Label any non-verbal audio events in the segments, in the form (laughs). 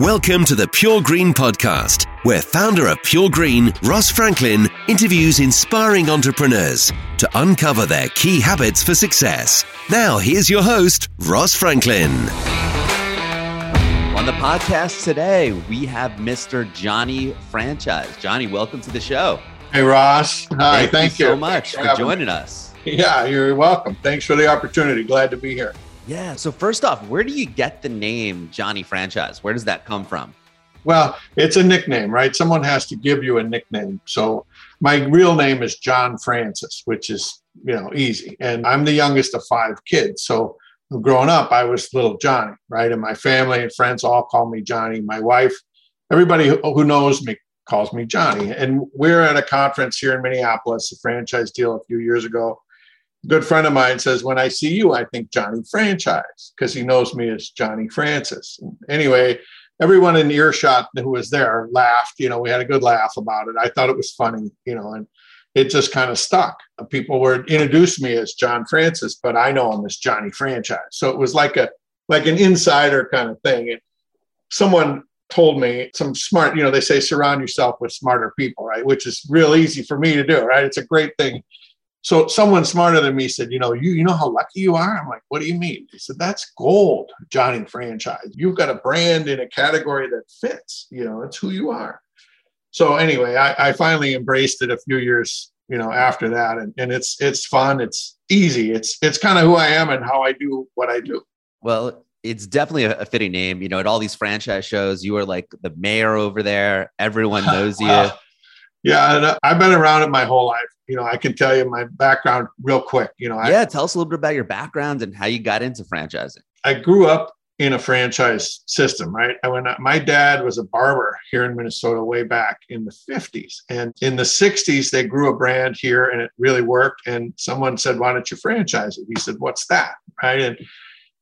Welcome to the Pure Green Podcast, where founder of Pure Green, Ross Franklin, interviews inspiring entrepreneurs to uncover their key habits for success. Now, here's your host, Ross Franklin. On the podcast today, we have Mr. Johnny Franchise. Johnny, welcome to the show. Hey, Ross. Hi, thank, thank you you so much for, having joining me. us. Yeah, you're welcome. Thanks for the opportunity. Glad to be here. Yeah. So, first off, where do you get the name Johnny Franchise? Where does that come from? Well, it's a nickname, right? Someone has to give you a nickname. So my real name is John Francis, which is, you know, easy. And I'm the youngest of five kids. So growing up, I was little Johnny, right? And my family and friends all call me Johnny. My wife, everybody who knows me calls me Johnny. And we're at a conference here in Minneapolis, a franchise deal a few years ago. Good friend of mine says, When I see you, I think Johnny Franchise, because he knows me as Johnny Francis. Anyway, everyone in earshot who was there laughed. You know, we had a good laugh about it. I thought it was funny, you know, and it just kind of stuck. People were introduced me as John Francis, but I know him as Johnny Franchise. So it was like a like an insider kind of thing. And someone told me some smart, you know, they say surround yourself with smarter people, right? Which is real easy for me to do, right? It's a great thing. So someone smarter than me said, you know, you you know how lucky you are. I'm like, what do you mean? He said, that's gold, Johnny franchise. You've got a brand in a category that fits. You know, it's who you are. So anyway, I, I finally embraced it a few years, you know, after that, and, and it's it's fun. It's easy. It's it's kind of who I am and how I do what I do. Well, it's definitely a, fitting name. You know, at all these franchise shows, you are like the mayor over there. Everyone (laughs) knows you. Yeah, and I've been around it my whole life. You know, I can tell you my background real quick. You know, I, yeah. Tell us a little bit about your background and how you got into franchising. I grew up in a franchise system, right? I went, my dad was a barber here in Minnesota way back in the 50s. And in the 60s, they grew a brand here and it really worked. And someone said, Why don't you franchise it? He said, What's that? Right. And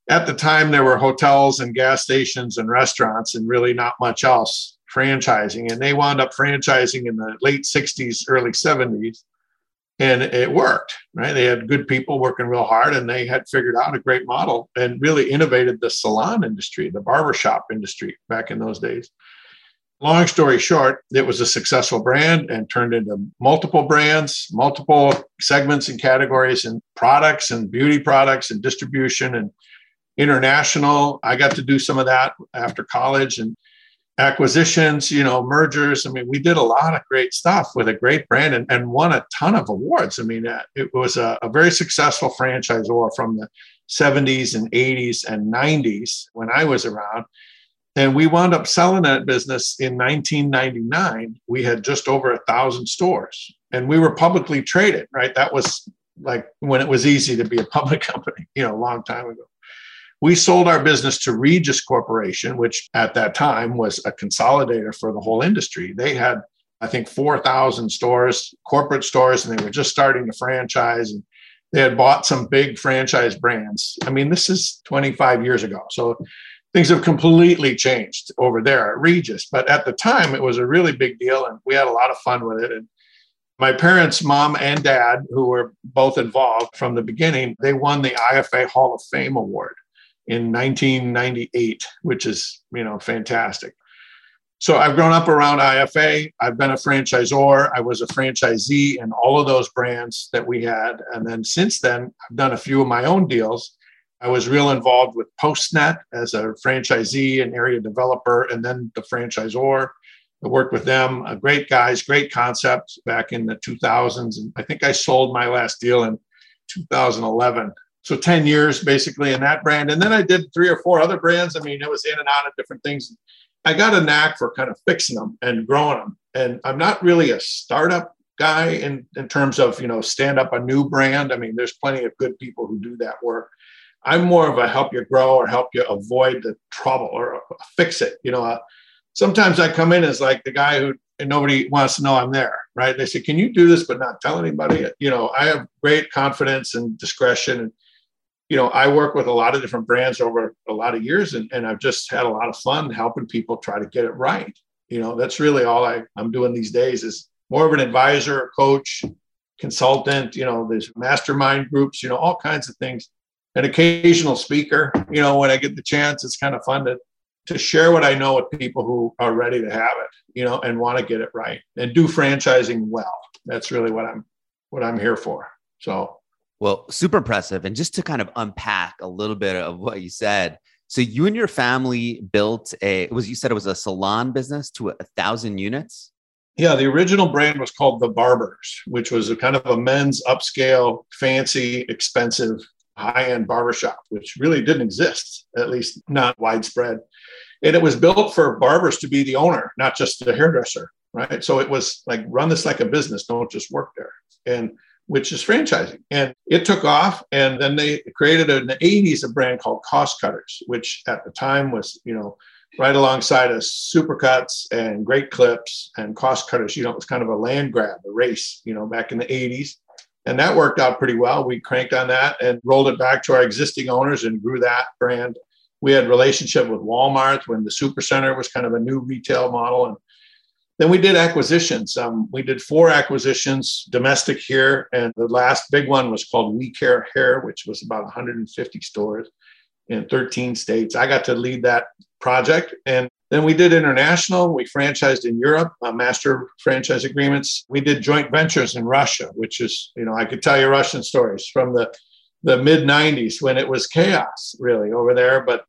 at the time, there were hotels and gas stations and restaurants and really not much else franchising. And they wound up franchising in the late 60s, early 70s and it worked right? They had good people working real hard and they had figured out a great model and really innovated the salon industry the barbershop industry back in those days. Long story short it was a successful brand and turned into multiple brands multiple segments and categories and products and beauty products and distribution and international. I got to do some of that after college and acquisitions, you know, mergers. I mean, we did a lot of great stuff with a great brand and, and won a ton of awards. I mean, uh, it was a, a very successful franchisor from the 70s and 80s and 90s when I was around. And we wound up selling that business in 1999. We had just over a thousand stores and we were publicly traded, right? That was like when it was easy to be a (laughs) public company, you know, a long time ago. We sold our business to Regis Corporation, which at that time was a consolidator for the whole industry. They had, I think, 4,000 stores, corporate stores, and they were just starting to franchise. And they had bought some big franchise brands. I mean, this is 25 years ago. So things have completely changed over there at Regis. But at the time, it was a really big deal, and we had a lot of fun with it. And my parents, mom and dad, who were both involved from the beginning, they won the IFA Hall of Fame award in 1998, which is, you know, fantastic. So I've grown up around IFA. I've been a franchisor. I was a franchisee in all of those brands that we had. And then since then, I've done a few of my own deals. I was real involved with PostNet as a franchisee and area developer, and then the franchisor. I worked with them, uh, great guys, great concept back in the 2000s. And I think I sold my last deal in 2011 so 10 years basically in that brand. And then i did three or four other brands. I mean it was in and out of different things. I got a knack for kind of fixing them and growing them. And i'm not really a startup guy in, in terms of you know stand up a new brand. I mean there's plenty of good people who do that work. I'm more of a help you grow or help you avoid the trouble or fix it. You know uh, sometimes i come in as like the guy who and nobody wants to know I'm there, right? They say, "Can you do this but not tell anybody?" You know, I have great confidence and discretion, and you know, I work with a lot of different brands over a lot of years, and, and I've just had a lot of fun helping people try to get it right. You know, that's really all I, I'm doing these days is more of an advisor, coach, consultant. You know, there's mastermind groups. You know, all kinds of things. An occasional speaker. You know, when I get the chance, it's kind of fun to to share what I know with people who are ready to have it, you know, and want to get it right and do franchising well. That's really what I'm what I'm here for. So, well, super impressive. And just to kind of unpack a little bit of what you said. So you and your family built a it was you said it was a salon business to a, a thousand units? Yeah, the original brand was called The Barbers, which was a kind of a men's upscale, fancy, expensive, high end barbershop, which really didn't exist, at least not widespread. And it was built for barbers to be the owner, not just the hairdresser, right? So it was like run this like a business, don't just work there. And which is franchising. And it took off. And then they created in the 80s a brand called Cost Cutters, which at the time was, you know, right alongside of Supercuts and Great Clips and Cost Cutters. You know, it was kind of a land grab, a race, you know, back in the 80s. And that worked out pretty well. We cranked on that and rolled it back to our existing owners and grew that brand. We had relationship with Walmart when the Supercenter was kind of a new retail model. And then we did acquisitions. Um, we did four acquisitions domestic here. And the last big one was called We Care Hair, which was about 150 stores in 13 states. I got to lead that project. And then we did international. We franchised in Europe, uh, master franchise agreements. We did joint ventures in Russia, which is, you know, I could tell you Russian stories from the, the mid 90s when it was chaos really over there. But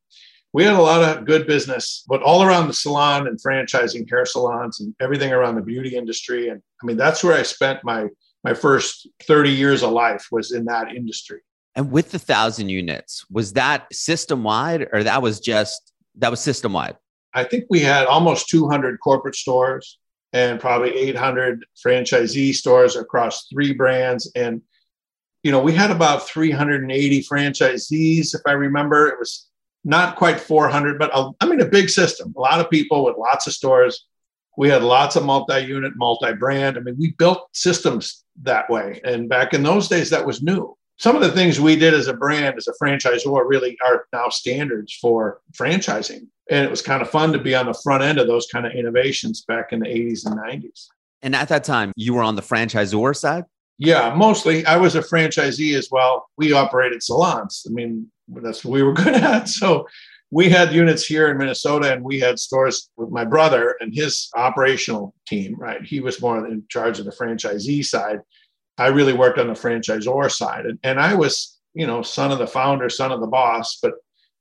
we had a lot of good business, but all around the salon and franchising hair salons and everything around the beauty industry. And I mean, that's where I spent my my first 30 years of life was in that industry. And with the thousand units, was that system wide or that was just that was system wide? I think we had almost 200 corporate stores and probably 800 franchisee stores across three brands. And, you know, we had about 380 franchisees, if I remember. It was not quite 400, but a, I mean, a big system. A lot of people with lots of stores. We had lots of multi unit, multi brand. I mean, we built systems that way. And back in those days, that was new some of the things we did as a brand, as a franchisor, really are now standards for franchising. And it was kind of fun to be on the front end of those kind of innovations back in the 80s and 90s. And at that time, you were on the franchisor side? Yeah, mostly. I was a franchisee as well. We operated salons. I mean, that's what we were (laughs) good at. So we had units here in Minnesota and we had stores with my brother and his operational team, right? He was more in charge of the franchisee side. I really worked on the franchisor side. And, and I was, you know, son of the founder, son of the boss, but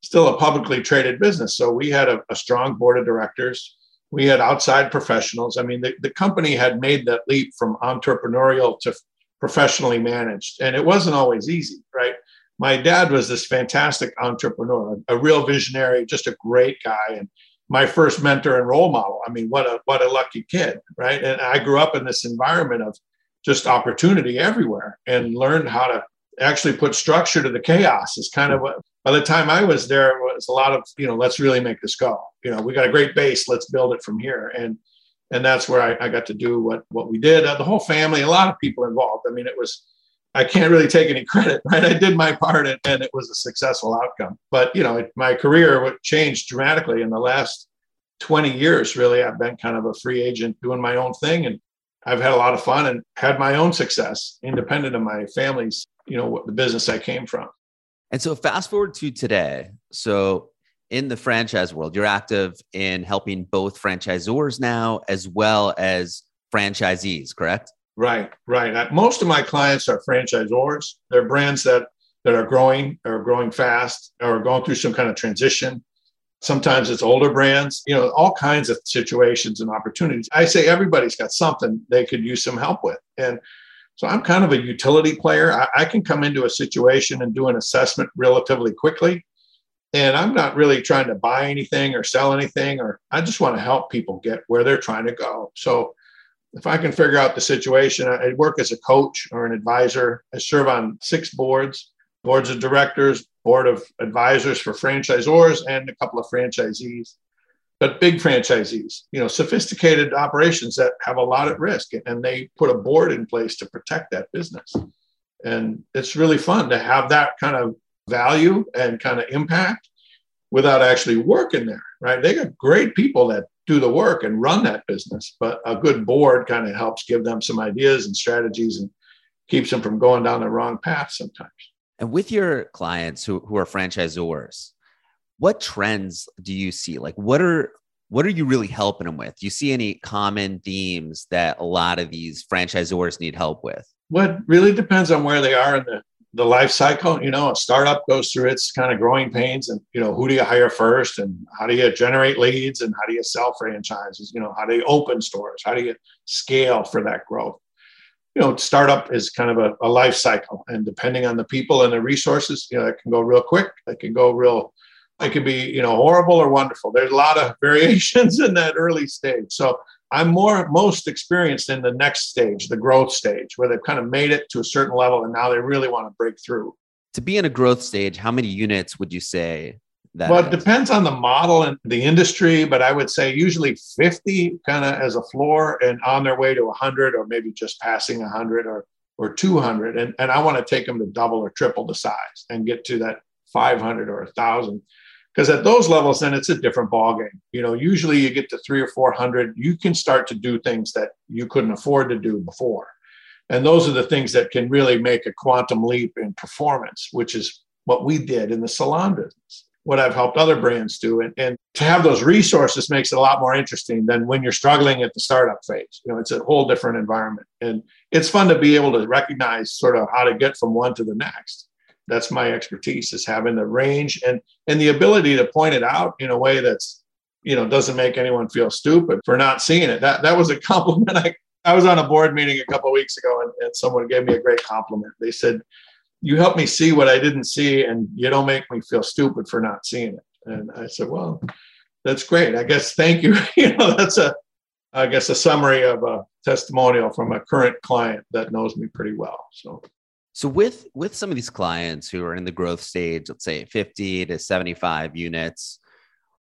still a publicly traded business. So we had a, a strong board of directors. We had outside professionals. I mean, the, the company had made that leap from entrepreneurial to professionally managed. And it wasn't always easy, right? My dad was this fantastic entrepreneur, a, real visionary, just a great guy. And my first mentor and role model. I mean, what a what a lucky kid, right? And I grew up in this environment of just opportunity everywhere and learned how to actually put structure to the chaos is kind of what by the time I was there it was a lot of you know let's really make this go you know we got a great base let's build it from here and and that's where I, I got to do what what we did. Uh, the whole family a lot of people involved. I mean it was I can't really take any (laughs) credit right? I did my part and, and it was a successful outcome. But you know it, my career changed dramatically in the last 20 years really. I've been kind of a free agent doing my own thing and I've had a lot of fun and had my own success independent of my family's, you know, what the business I came from. And so fast forward to today. So in the franchise world, you're active in helping both franchisors now as well as franchisees, correct? Right, right. Most of my clients are franchisors. They're brands that that are growing, are growing fast, or going through some kind of transition. Sometimes it's older brands, you know, all kinds of situations and opportunities. I say everybody's got something they could use some help with. And so I'm kind of a utility player. I, I can come into a situation and do an assessment relatively quickly. And I'm not really trying to buy anything or sell anything, or I just want to help people get where they're trying to go. So if I can figure out the situation, I work as a coach or an advisor. I serve on six boards, boards of directors, board of advisors for franchisors and a couple of franchisees, but big franchisees, you know, sophisticated operations that have a lot at risk. And they put a board in place to protect that business. And it's really fun to have that kind of value and kind of impact without actually working there, right? They got great people that do the work and run that business, but a good board kind of helps give them some ideas and strategies and keeps them from going down the wrong path sometimes. And with your clients who, who are franchisors, what trends do you see? Like, what are what are you really helping them with? Do you see any common themes that a lot of these franchisors need help with? What really depends on where they are in the, the life cycle. You know, a startup goes through its kind of growing pains and, you know, who do you hire first and how do you generate leads and how do you sell franchises? You know, how do you open stores? How do you scale for that growth? You know, startup is kind of a, a life cycle and depending on the people and the resources, you know, it can go real quick. It can go real it can be, you know, horrible or wonderful. There's a lot of (laughs) variations in that early stage. So I'm more most experienced in the next stage, the growth stage, where they've kind of made it to a certain level and now they really want to break through. To be in a growth stage, how many units would you say that? Well, it depends on the model and the industry, but I would say usually 50 kind of as a floor and on their way to 100 or maybe just passing 100 or or 200 and, and i want to take them to double or triple the size and get to that 500 or 1000 because at those levels then it's a different ballgame. You know usually you get to three or four hundred you can start to do things that you couldn't afford to do before. And those are the things that can really make a quantum leap in performance which is what we did in the salon business what i've helped other brands do. And, and to have those resources makes it a lot more interesting than when you're struggling at the startup phase. You know it's a whole different environment. And it's fun to be able to recognize sort of how to get from one to the next that's my expertise is having the range and and the ability to point it out in a way that's you know doesn't make anyone feel stupid for not seeing it. That that was a (laughs) compliment. I i was on a board meeting a couple weeks ago and, and someone gave me a great compliment. They said you help me see what i didn't see and you don't make me feel stupid for not seeing it. And i said well that's great. I guess thank you. (laughs) You know that's a i guess a summary of a testimonial from a current client that knows me pretty well so so with with some of these clients who are in the growth stage, let's say 50 to 75 units,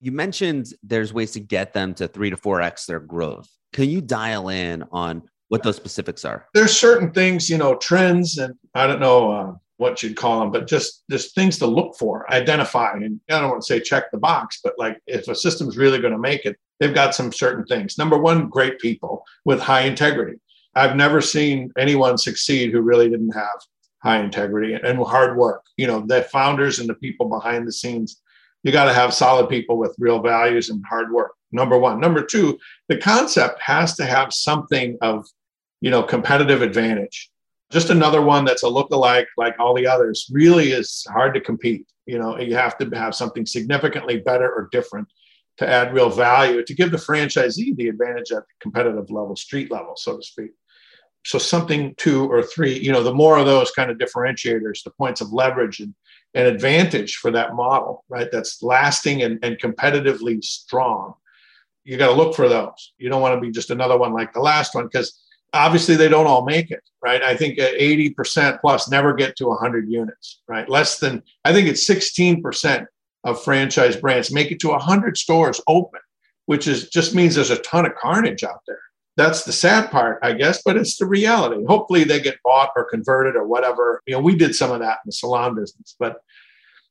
you mentioned there's ways to get them to 3 to 4x their growth. Can you dial in on what those specifics are? There's certain things, you know, trends and I don't know uh, what you'd call them, but just just things to look for, identify. And I don't want to say check the box, but like if a system's really going to make it, they've got some certain things. Number one, great people with high integrity. I've never seen anyone succeed who really didn't have high integrity and hard work. You know, the founders and the people behind the scenes, you got to have solid people with real values and hard work. Number one. Number two, the concept has to have something of, you know, competitive advantage. Just another one that's a look-alike like all the others really is hard to compete. You know, you have to have something significantly better or different to add real value to give the franchisee the advantage at the competitive level, street level, so to speak so something two or three you know the more of those kind of differentiators the points of leverage and, and advantage for that model right? That's lasting and, and competitively strong. You got to look for those. You don't want to be just another one like the last one because obviously they don't all make it right? I think uh, 80% plus never get to 100 units right? Less than i think it's 16% of franchise brands make it to 100 stores open which is just means there's a ton of carnage out there that's the sad part, I guess, but it's the reality. Hopefully they get bought or converted or whatever. You know, we did some of that in the salon business, but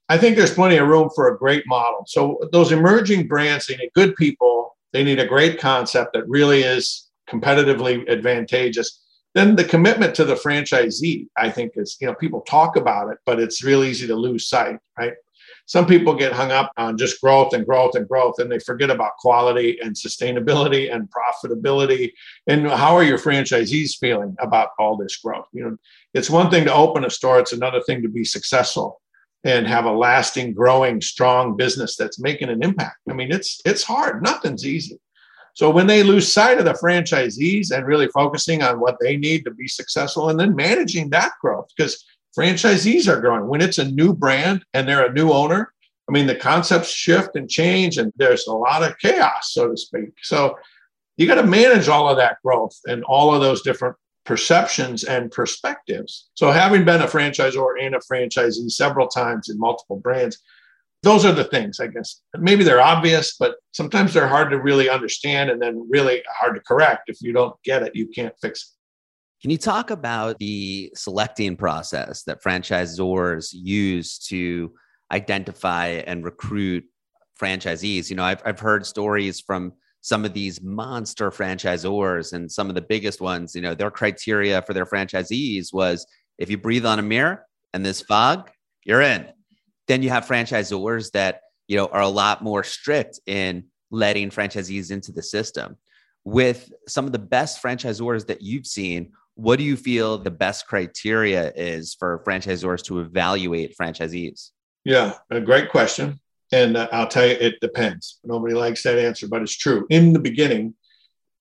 I think there's plenty of room for a great model. So those emerging brands, they need good people. They need a great concept that really is competitively advantageous. Then the commitment to the franchisee, I think is, you know, people talk about it, but it's real easy to lose sight, right? Some people get hung up on just growth and growth and growth and they forget about quality and sustainability and profitability. And how are your franchisees feeling about all this growth? You know it's one thing to open a store it's another thing to be successful and have a lasting growing strong business that's making an impact. I mean it's it's hard. Nothing's easy. So when they lose sight of the franchisees and really focusing on what they need to be successful and then managing that growth because franchisees are growing. When it's a new brand and they're a new owner, I mean, the concepts shift and change, and there's a lot of chaos, so to speak. So you got to manage all of that growth and all of those different perceptions and perspectives. So, having been a franchisor and a franchisee several times in multiple brands, those are the things, I guess. Maybe they're obvious, but sometimes they're hard to really understand and then really hard to correct. If you don't get it, you can't fix it. Can you talk about the selecting process that franchisors use to identify and recruit franchisees? You know, I've, I've heard stories from some of these monster franchisors and some of the biggest ones, you know, their criteria for their franchisees was if you breathe on a mirror and this fog, you're in. Then you have franchisors that you know, are a lot more strict in letting franchisees into the system. With some of the best franchisors that you've seen, what do you feel the best criteria is for franchisors to evaluate franchisees? Yeah, a great question. And uh, I'll tell you, it depends. Nobody likes that answer, but it's true. In the beginning,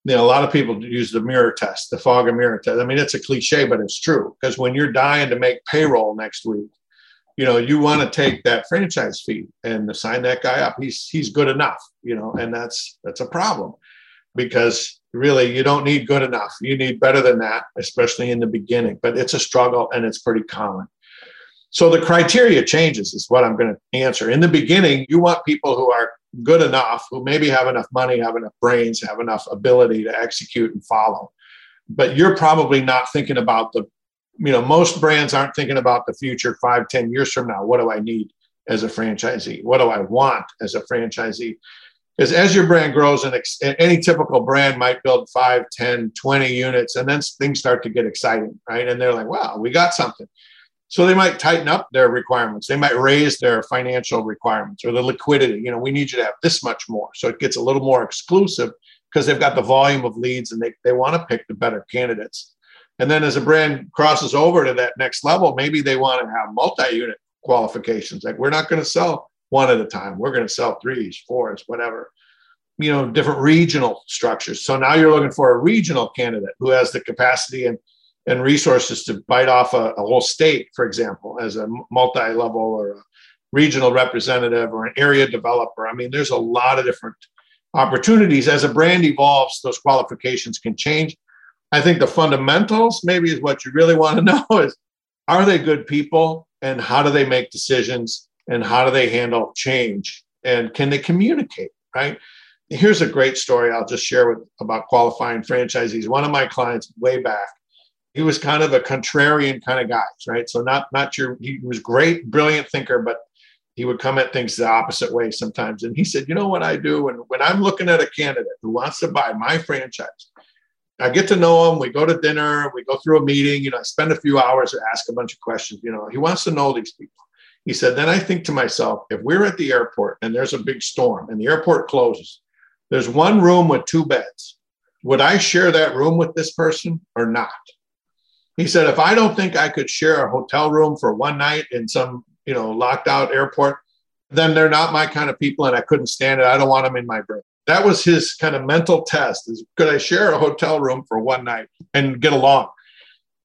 you know, a lot of people use the mirror test, the Fogger mirror test. I mean, it's a cliche, but it's true because when you're dying to make payroll next week, you know, you want to take that franchise fee and sign that guy up. He's he's good enough, you know, and that's that's a problem because really you don't need good enough. You need better than that, especially in the beginning. But it's a struggle and it's pretty common. So the criteria changes is what I'm going to answer. In the beginning, you want people who are good enough, who maybe have enough money, have enough brains, have enough ability to execute and follow. But you're probably not thinking about the, you know, most brands aren't thinking about the future five, ten years from now. What do I need as a franchisee? What do I want as a franchisee? Because as your brand grows, and ex- any typical brand might build 5, 10, 20 units, and then things start to get exciting, right? And they're like, wow, we got something. So they might tighten up their requirements. They might raise their financial requirements or the liquidity. You know, we need you to have this much more. So it gets a little more exclusive because they've got the volume of leads and they, they want to pick the better candidates. And then as a brand crosses over to that next level, maybe they want to have multi unit qualifications. Like we're not going to sell one at a time, we're going to sell threes, fours, whatever. You know, different regional structures. So now you're looking for a regional candidate who has the capacity and and resources to bite off a, a whole state, for example, as a multi-level or a regional representative or an area developer. I mean, there's a lot of different opportunities. As a brand evolves, those qualifications can change. I think the fundamentals maybe is what you really want to (laughs) know is are they good people and how do they make decisions and how do they handle change and can they communicate, right? Here's a great story I'll just share with about qualifying franchisees. One of my clients way back he was kind of a contrarian kind of guy, right? So not not your he was great, brilliant thinker, but he would come at things the opposite way sometimes. And he said, you know what I do? And when I'm looking at a candidate who wants to buy my franchise, I get to know him. We go to dinner, we go through a meeting, you know, I spend a few hours to ask a bunch of questions. You know, he wants to know these people. He said, then I think to myself, if we're at the airport and there's a big storm and the airport closes, there's one room with two beds. Would I share that room with this person or not? He said, if I don't think I could share a hotel room for one night in some, you know, locked out airport, then they're not my kind of people and I couldn't stand it. I don't want them in my brain. That was his kind of mental test is could I share a hotel room for one night and get along?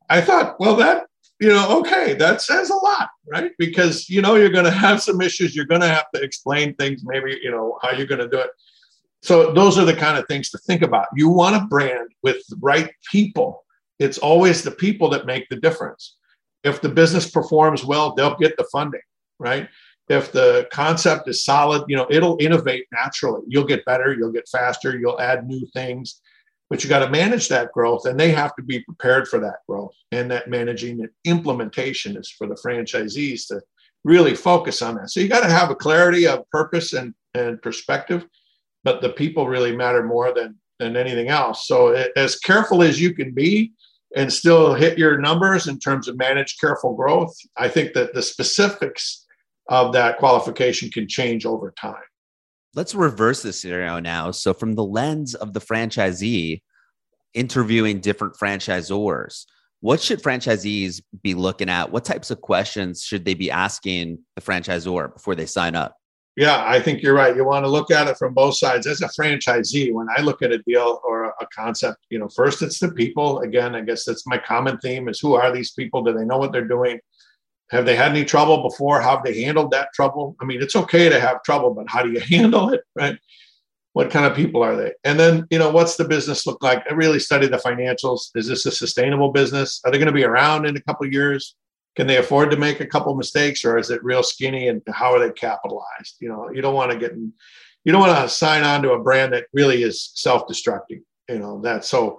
I thought, well, that, you know, okay, that says a lot, right? Because, you know, you're going to have some issues. You're going to have to explain things, maybe, you know, how you're going to do it. So those are the kind of things to think about. You want a brand with the right people it's always the people that make the difference. If the business performs well, they'll get the funding, right? If the concept is solid, you know, it'll innovate naturally. You'll get better, you'll get faster, you'll add new things, but you got to manage that growth and they have to be prepared for that growth. And that managing and implementation is for the franchisees to really focus on that. So you got to have a clarity of purpose and, and perspective, but the people really matter more than than anything else. So as careful as you can be and still hit your numbers in terms of managed careful growth. I think that the specifics of that qualification can change over time. Let's reverse this scenario now. So, from the lens of the franchisee interviewing different franchisors, what should franchisees be looking at? What types of questions should they be asking the franchisor before they sign up? Yeah, I think you're right. You want to look at it from both sides. As a franchisee, when I look at a deal or a concept, you know, first it's the people. Again, I guess that's my common theme is who are these people? Do they know what they're doing? Have they had any trouble before? How have they handled that trouble? I mean, it's okay to have trouble, but how do you (laughs) handle it? Right? What kind of people are they? And then, you know, what's the business look like? I really study the financials. Is this a sustainable business? Are they going to be around in a couple years? can they afford to make a couple mistakes or is it real skinny and how are they capitalized you know you don't want to get in, you don't want to sign on to a brand that really is self-destructing you know that so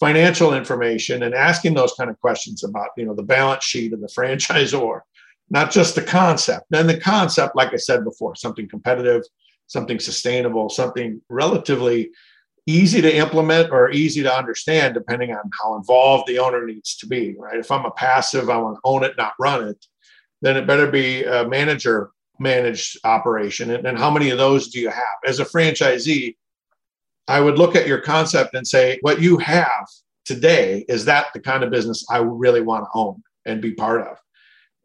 financial information and asking those kind of questions about you know the balance sheet of the (laughs) franchisor not just the concept. Then the concept like i said before something competitive something sustainable something relatively easy to implement or easy to understand depending on how involved the owner needs to be right? If i'm a passive i want to own it not run it then it better be a manager managed operation. And, and how many of those do you have? As a franchisee i would look at your concept and say what you have today is that the kind of business i really want to own and be part of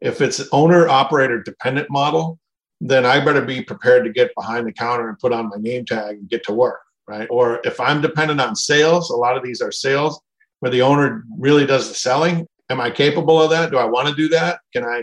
if it's an owner operator dependent model then i better be prepared to get behind the counter and put on my name tag and get to work right or if i'm dependent on sales a lot of these are sales where the owner really does the selling am i capable of that do i want to do that can i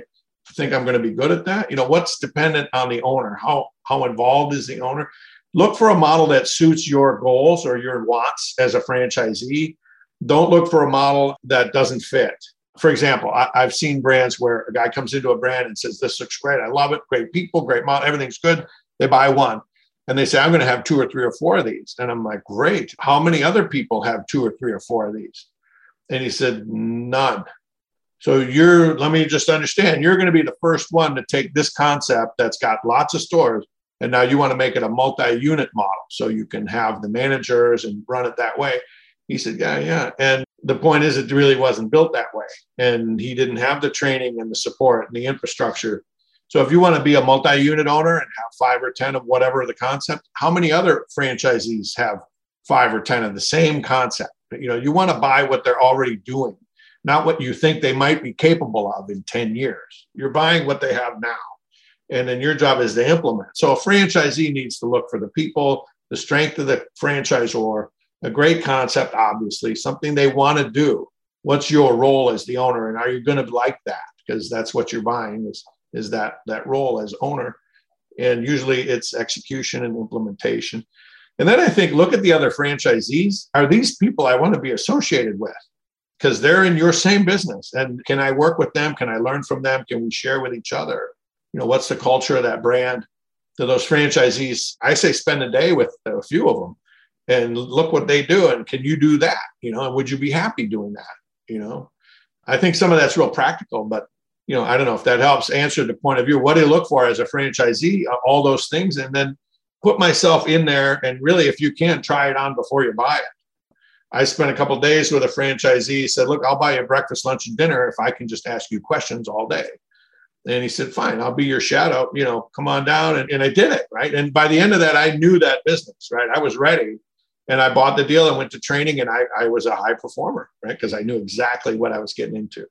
think I'm going to be good at that? You know, what's dependent on the owner? How how involved is the owner? Look for a model that suits your goals or your wants as a franchisee. Don't look for a model that doesn't fit. For example, I, have seen brands where a guy comes into a brand and says, "This looks great. I love it. Great people, great model. Everything's good." They buy one, and they say, "I'm going to have two or three or four of these." And I'm like, "Great. How many other people have two or three or four of these?" And he said, "None." So you're, let me just understand, you're going to be the first one to take this concept that's got lots of stores, and now you want to make it a multi-unit model so you can have the managers and run it that way. He said, yeah, yeah. And the point is, it really wasn't built that way, and he didn't have the training and the support and the infrastructure. So if you want to be a multi-unit owner and have five or ten of whatever the concept, how many other franchisees have five or ten of the same concept? You know, you want to buy what they're already doing not what you think they might be capable of in 10 years. You're buying what they have now. And then your job is to implement. So a franchisee needs to look for the people, the strength of the franchisor, a great concept, obviously, something they want to do. What's your role as the owner? And are you going to like that? Because that's what you're buying is, is that, that role as owner. And usually it's execution and implementation. And then I think, look at the other franchisees. Are these people I want to be associated with? because they're in your same business. And can I work with them? Can I learn from them? Can we share with each other? You know, what's the culture of that brand? To those franchisees, I say spend a day with a few of them and look what they do. And can you do that? You know, and would you be happy doing that? You know, I think some of that's real practical, but you know, I don't know if that helps answer the point of view. What do you look for as a franchisee? Uh, all those things, and then put myself in there. And really, if you can, try it on before you buy it. I spent a couple days with a franchisee. Said, "Look, I'll buy you breakfast, lunch, and dinner if I can just ask you questions all day." And he said, "Fine, I'll be your shadow. You know, come on down." And, and I did it right. And by the end of that, I knew that business. Right, I was ready, and I bought the deal and went to training, and I, I was a high performer. Right, because I knew exactly what I was getting into.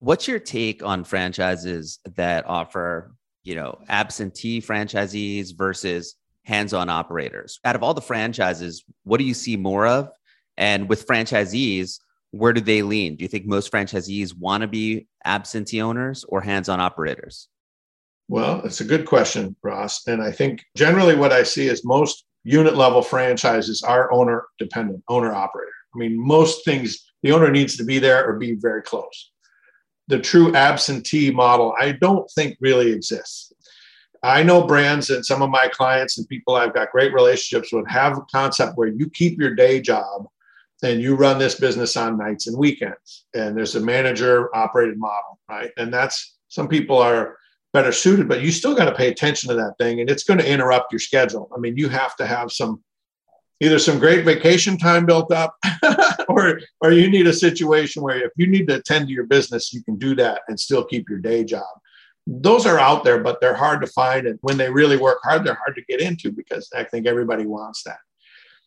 What's your take on franchises that offer, you know, absentee franchisees versus hands-on operators? Out of all the franchises, what do you see more of? And with franchisees, where do they lean? Do you think most franchisees want to be absentee owners or hands on operators? Well, it's a good question, Ross. And I think generally what I see is most unit level franchises are owner dependent, owner operator. I mean, most things, the owner needs to be there or be very close. The true absentee model, I don't think really exists. I know brands and some of my clients and people I've got great relationships with have a concept where you keep your day job and you run this business on nights and weekends. And there's a manager operated model right? And that's some people are better suited but you still got to pay attention to that thing and it's going to interrupt your schedule. I mean you have to have some either some great vacation time built up (laughs) or or you need a situation where if you need to attend to your business you can do that and still keep your day job. Those are out there but they're hard to find and when they really work hard they're hard to get into because i think everybody wants that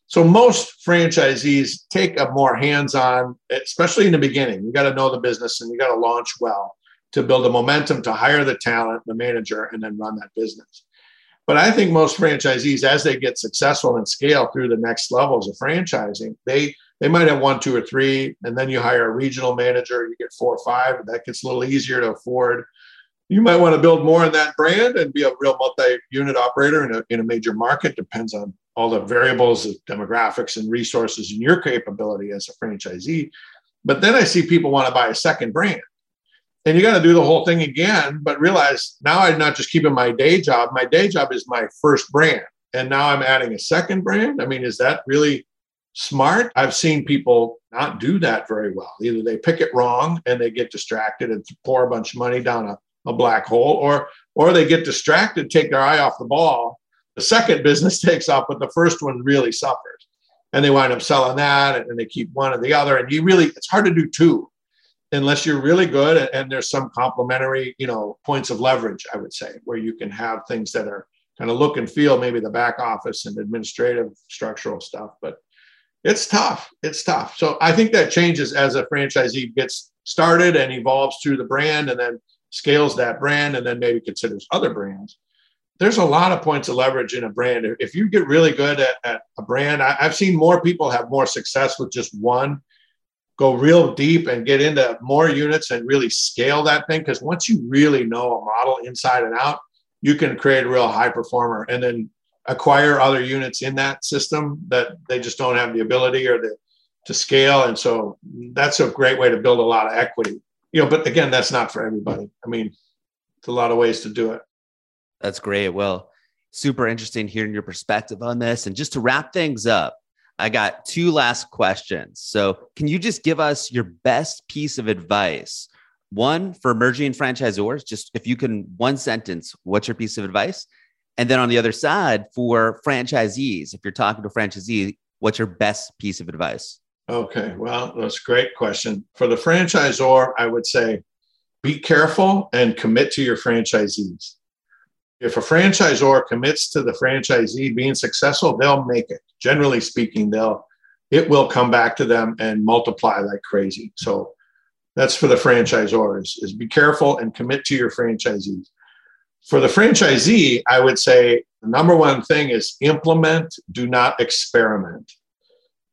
so most franchisees take a more hands-on, especially in the beginning. You got to know the business and you got to launch well to build a momentum to hire the talent, the manager, and then run that business. But I think most franchisees, as they get successful and scale through the next levels of franchising, they they might have one, two, or three, and then you hire a regional manager, you get four or five, that gets a little easier to afford. You might want to build more in that brand and be a real multi-unit operator in a, in a major market. Depends on all the variables of demographics and resources and your capability as a franchisee. But then I see people want to buy a second brand. And you got to do the whole thing again, but realize now I'm not just keeping my day job. My day job is my first brand. And now I'm adding a second brand. I mean, is that really smart? I've seen people not do that very well. Either they pick it wrong and they get distracted and pour a bunch of money down a, a black hole, or or they get distracted, take their eye off the ball, the second business takes off, but the first one really suffers. And they wind up selling that and they keep one or the other. And you really, it's hard to do two. unless you're really good and there's some complementary, you know, points of leverage, I would say, where you can have things that are kind of look and feel maybe the back office and administrative structural stuff. But it's tough. It's tough. So I think that changes as a franchisee gets started and evolves through the brand and then scales that brand and then maybe considers other brands. There's a lot of points of leverage in a brand. If you get really good at, at a brand, I, I've seen more people have more success with just one go real deep and get into more units and really scale that thing. Because once you really know a model inside and out, you can create a real high performer and then acquire other units in that system that they just don't have the ability or the to scale. And so that's a great way to build a lot of equity. You know, but again, that's not for everybody. I mean, it's a lot of ways to do it. That's great. Well, super interesting hearing your perspective on this. And just to wrap things up, I got two last questions. So, can you just give us your best piece of advice? One for emerging franchisors, just if you can, one sentence, what's your piece of advice? And then on the other side, for franchisees, if you're talking to a franchisee, what's your best piece of advice? Okay, well, that's a great question. For the franchisor, I would say be careful and commit to your franchisees. If a franchisor commits to the franchisee being successful, they'll make it. Generally speaking, they'll it will come back to them and multiply like crazy. So that's for the franchisors is be careful and commit to your franchisees. For the franchisee, I would say the number one thing is implement, do not experiment.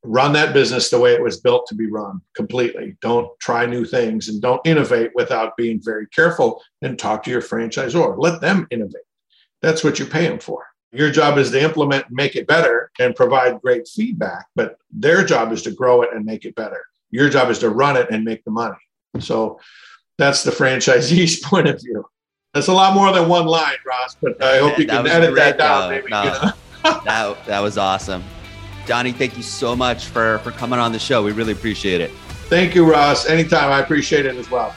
Run that business the way it was built to be run completely. Don't try new things and don't innovate without being very careful and talk to your franchisor. Let them innovate. That's what you pay them for. Your job is to implement and make it better and provide great feedback, but their job is to grow it and make it better. Your job is to run it and make the money. So that's the franchisee's (laughs) point of view. That's a lot more than one line, Ross, but I hope you can edit that down. Maybe, no, you know? (laughs) that, that was awesome. Johnny, thank you so much for, for coming on the show. We really appreciate it. Thank you, Ross. Anytime. I appreciate it as well.